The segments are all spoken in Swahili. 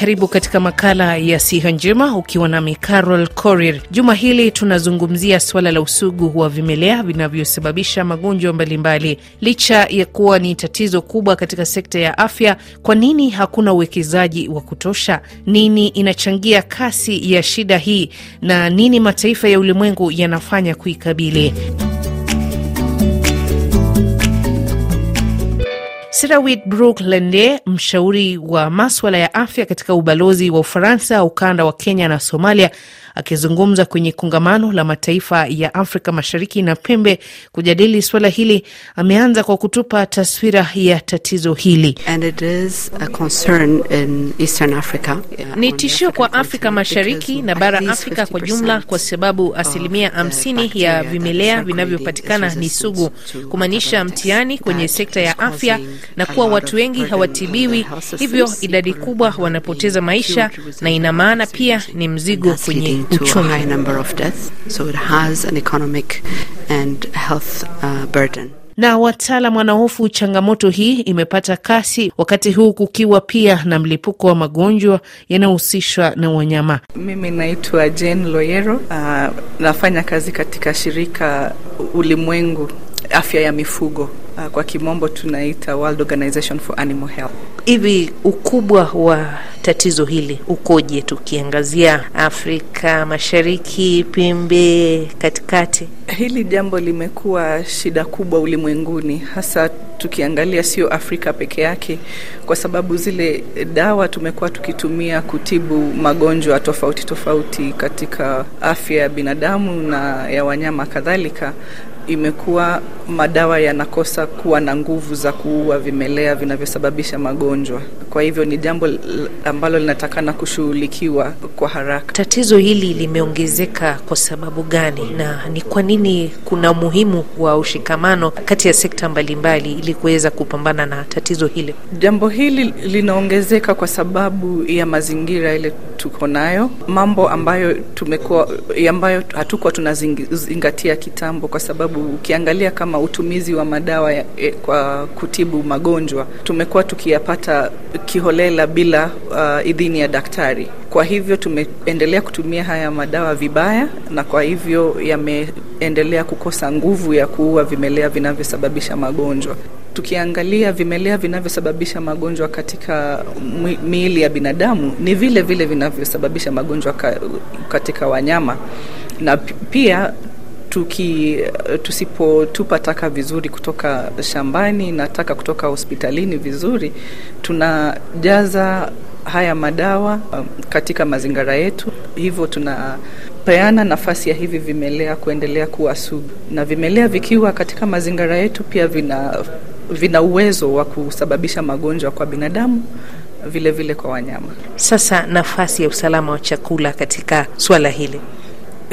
karibu katika makala ya siha njema ukiwa nami Carol Korir. Juma hili tunazungumzia suala la usugu wa vimelea vinavyosababisha magonjwa mbalimbali. Licha ya kuwa ni tatizo kubwa katika sekta ya afya, kwa nini hakuna uwekezaji wa kutosha? Nini inachangia kasi ya shida hii na nini mataifa ya ulimwengu yanafanya kuikabili? Serawit Brook Lende, mshauri wa maswala ya afya katika ubalozi wa Ufaransa ukanda wa Kenya na Somalia, akizungumza kwenye kongamano la mataifa ya Afrika Mashariki na Pembe kujadili suala hili, ameanza kwa kutupa taswira ya tatizo hili. Ni tishio kwa Afrika Mashariki na bara Afrika kwa jumla, kwa sababu asilimia hamsini ya vimelea vinavyopatikana ni sugu, kumaanisha mtihani kwenye sekta ya afya na kuwa watu wengi hawatibiwi, hivyo idadi kubwa wanapoteza maisha, na ina maana pia ni mzigo kwenye uchumi. Na wataalam wanahofu changamoto hii imepata kasi wakati huu kukiwa pia na mlipuko wa magonjwa yanayohusishwa na wanyama. Mimi naitwa Jane Loyero. Uh, nafanya kazi katika shirika ulimwengu afya ya mifugo uh, kwa kimombo tunaita World Organization for Animal Health. Hivi ukubwa wa tatizo hili ukoje, tukiangazia Afrika Mashariki, pembe, katikati? Hili jambo limekuwa shida kubwa ulimwenguni, hasa tukiangalia sio Afrika peke yake, kwa sababu zile dawa tumekuwa tukitumia kutibu magonjwa tofauti tofauti katika afya ya binadamu na ya wanyama kadhalika imekuwa madawa yanakosa kuwa na nguvu za kuua vimelea vinavyosababisha magonjwa. Kwa hivyo ni jambo ambalo linatakana kushughulikiwa kwa haraka. Tatizo hili limeongezeka kwa sababu gani, na ni kwa nini kuna umuhimu wa ushikamano kati ya sekta mbalimbali ili kuweza kupambana na tatizo hili? Jambo hili linaongezeka kwa sababu ya mazingira ile tuko nayo, mambo ambayo tumekuwa ambayo hatukuwa tunazingatia kitambo, kwa sababu ukiangalia kama utumizi wa madawa ya, e, kwa kutibu magonjwa tumekuwa tukiyapata kiholela bila uh, idhini ya daktari. Kwa hivyo tumeendelea kutumia haya madawa vibaya, na kwa hivyo yameendelea kukosa nguvu ya kuua vimelea vinavyosababisha magonjwa. Tukiangalia vimelea vinavyosababisha magonjwa katika miili ya binadamu ni vile vile vinavyosababisha magonjwa ka, katika wanyama. Na pia tuki tusipotupa taka vizuri kutoka shambani na taka kutoka hospitalini vizuri, tunajaza haya madawa um, katika mazingira yetu, hivyo tunapeana nafasi ya hivi vimelea kuendelea kuwa sugu, na vimelea vikiwa katika mazingira yetu pia vina vina uwezo wa kusababisha magonjwa kwa binadamu vilevile vile kwa wanyama. Sasa nafasi ya usalama wa chakula katika swala hili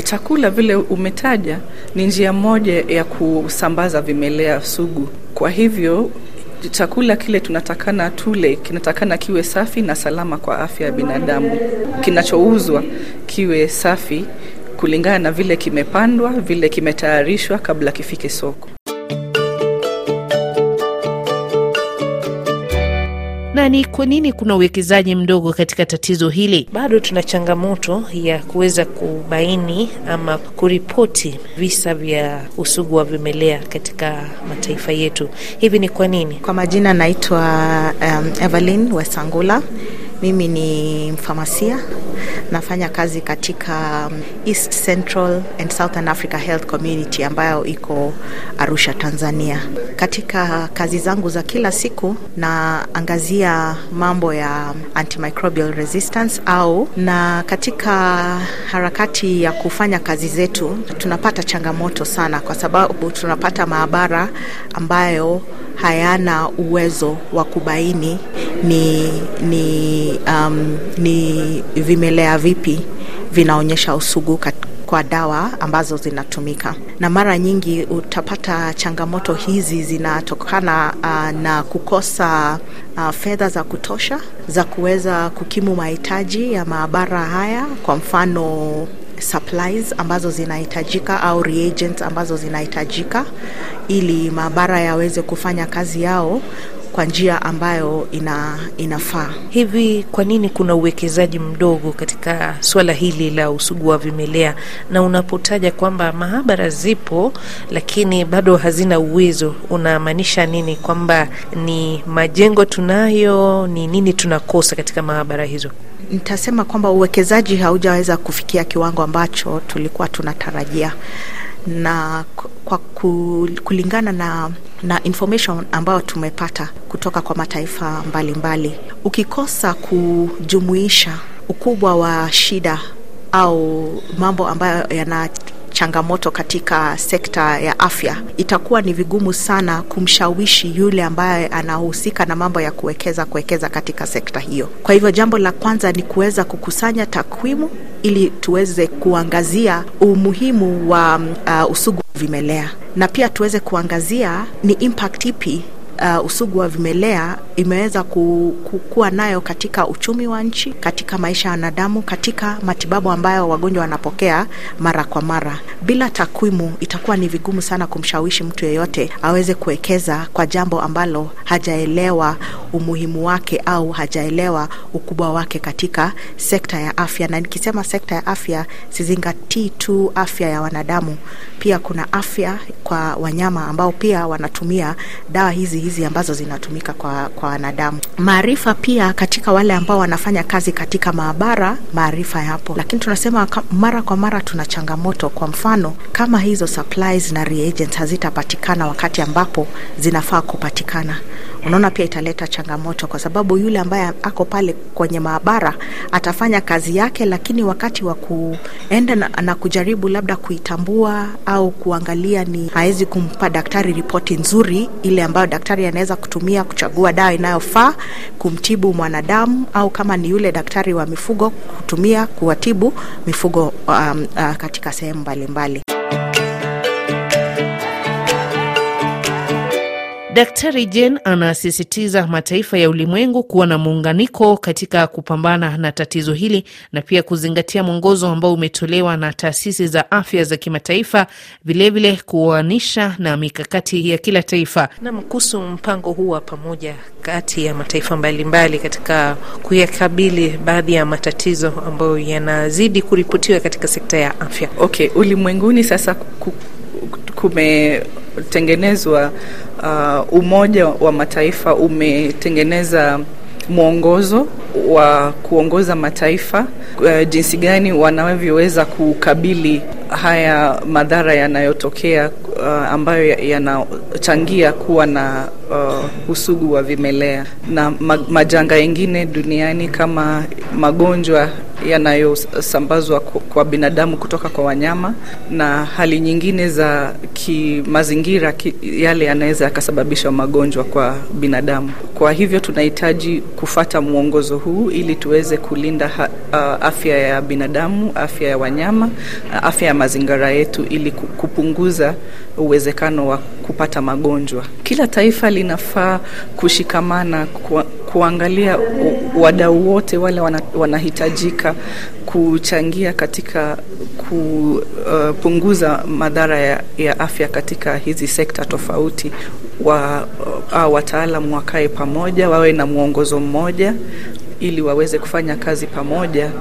Chakula vile umetaja ni njia moja ya kusambaza vimelea sugu. Kwa hivyo chakula kile tunatakana tule kinatakana kiwe safi na salama kwa afya ya binadamu. Kinachouzwa kiwe safi kulingana na vile kimepandwa, vile kimetayarishwa kabla kifike soko. Na ni kwa nini kuna uwekezaji mdogo katika tatizo hili? Bado tuna changamoto ya kuweza kubaini ama kuripoti visa vya usugu wa vimelea katika mataifa yetu. Hivi ni kwa nini? Kwa majina naitwa um, Evelyn Wesangula. Mimi ni mfamasia, nafanya kazi katika East Central and Southern Africa Health Community ambayo iko Arusha, Tanzania. Katika kazi zangu za kila siku naangazia mambo ya antimicrobial resistance au, na katika harakati ya kufanya kazi zetu tunapata changamoto sana, kwa sababu tunapata maabara ambayo hayana uwezo wa kubaini ni, ni, um, ni vimelea vipi vinaonyesha usugu kwa dawa ambazo zinatumika, na mara nyingi utapata changamoto hizi zinatokana uh, na kukosa uh, fedha za kutosha za kuweza kukimu mahitaji ya maabara haya, kwa mfano supplies ambazo zinahitajika au reagents ambazo zinahitajika ili maabara yaweze kufanya kazi yao kwa njia ambayo ina, inafaa. Hivi kwa nini kuna uwekezaji mdogo katika swala hili la usugu wa vimelea? Na unapotaja kwamba maabara zipo lakini bado hazina uwezo, unamaanisha nini? Kwamba ni majengo tunayo, ni nini tunakosa katika maabara hizo? Nitasema kwamba uwekezaji haujaweza kufikia kiwango ambacho tulikuwa tunatarajia na kwa kulingana na, na information ambayo tumepata kutoka kwa mataifa mbalimbali mbali. Ukikosa kujumuisha ukubwa wa shida au mambo ambayo yana changamoto katika sekta ya afya, itakuwa ni vigumu sana kumshawishi yule ambaye anahusika na mambo ya kuwekeza kuwekeza katika sekta hiyo. Kwa hivyo jambo la kwanza ni kuweza kukusanya takwimu ili tuweze kuangazia umuhimu wa uh, usugu vimelea na pia tuweze kuangazia ni impact ipi uh, usugu wa vimelea imeweza ku, ku, kuwa nayo katika uchumi wa nchi, katika maisha ya wanadamu, katika matibabu ambayo wagonjwa wanapokea mara kwa mara. Bila takwimu, itakuwa ni vigumu sana kumshawishi mtu yeyote aweze kuwekeza kwa jambo ambalo hajaelewa umuhimu wake au hajaelewa ukubwa wake katika sekta ya afya. Na nikisema sekta ya afya, sizingatii tu afya ya wanadamu, pia kuna afya kwa wanyama ambao pia wanatumia dawa hizi hizi ambazo zinatumika kwa, kwa wanadamu. Maarifa pia katika wale ambao wanafanya kazi katika maabara, maarifa yapo, lakini tunasema mara kwa mara tuna changamoto. Kwa mfano kama hizo supplies na reagents hazitapatikana wakati ambapo zinafaa kupatikana, unaona pia italeta changamoto, kwa sababu yule ambaye ako pale kwenye maabara atafanya kazi yake, lakini wakati wa kuenda na, na kujaribu labda kuitambua au kuangalia, ni hawezi kumpa daktari ripoti nzuri ile ambayo daktari anaweza kutumia kuchagua dawa inayofaa kumtibu mwanadamu, au kama ni yule daktari wa mifugo kutumia kuwatibu mifugo um, uh, katika sehemu mbalimbali. Daktari Jen anasisitiza mataifa ya ulimwengu kuwa na muunganiko katika kupambana na tatizo hili na pia kuzingatia mwongozo ambao umetolewa na taasisi za afya za kimataifa, vilevile kuoanisha na mikakati ya kila taifa. Nam, kuhusu mpango huu wa pamoja kati ya mataifa mbalimbali mbali katika kuyakabili baadhi ya matatizo ambayo yanazidi kuripotiwa katika sekta ya afya. Okay, ulimwenguni sasa kumetengenezwa uh, Umoja wa Mataifa umetengeneza mwongozo wa kuongoza mataifa uh, jinsi gani wanavyoweza kukabili haya madhara yanayotokea uh, ambayo yanachangia kuwa na uh, usugu wa vimelea na majanga yengine duniani kama magonjwa yanayosambazwa kwa binadamu kutoka kwa wanyama na hali nyingine za kimazingira ki, yale yanaweza yakasababisha magonjwa kwa binadamu. Kwa hivyo tunahitaji kufata mwongozo huu ili tuweze kulinda ha, afya ya binadamu, afya ya wanyama, afya ya mazingira yetu ili kupunguza uwezekano wa kupata magonjwa. Kila taifa linafaa kushikamana ku, kuangalia wadau wote wale wana, wanahitajika kuchangia katika kupunguza uh, madhara ya, ya afya katika hizi sekta tofauti. Wa, uh, wataalam wakae pamoja, wawe na mwongozo mmoja ili waweze kufanya kazi pamoja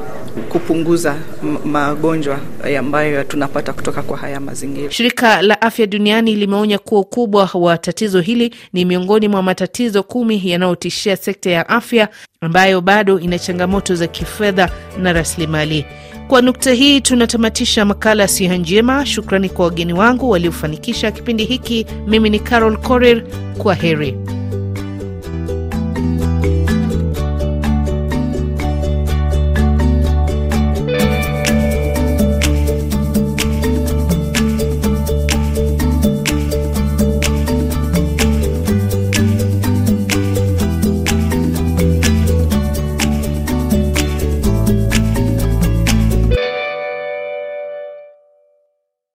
kupunguza magonjwa ambayo tunapata kutoka kwa haya mazingira. Shirika la Afya Duniani limeonya kuwa ukubwa wa tatizo hili ni miongoni mwa matatizo kumi yanayotishia sekta ya afya ambayo bado ina changamoto za kifedha na rasilimali. Kwa nukta hii tunatamatisha makala ya Siha Njema. Shukrani kwa wageni wangu waliofanikisha kipindi hiki. Mimi ni Carol Korir, kwa heri.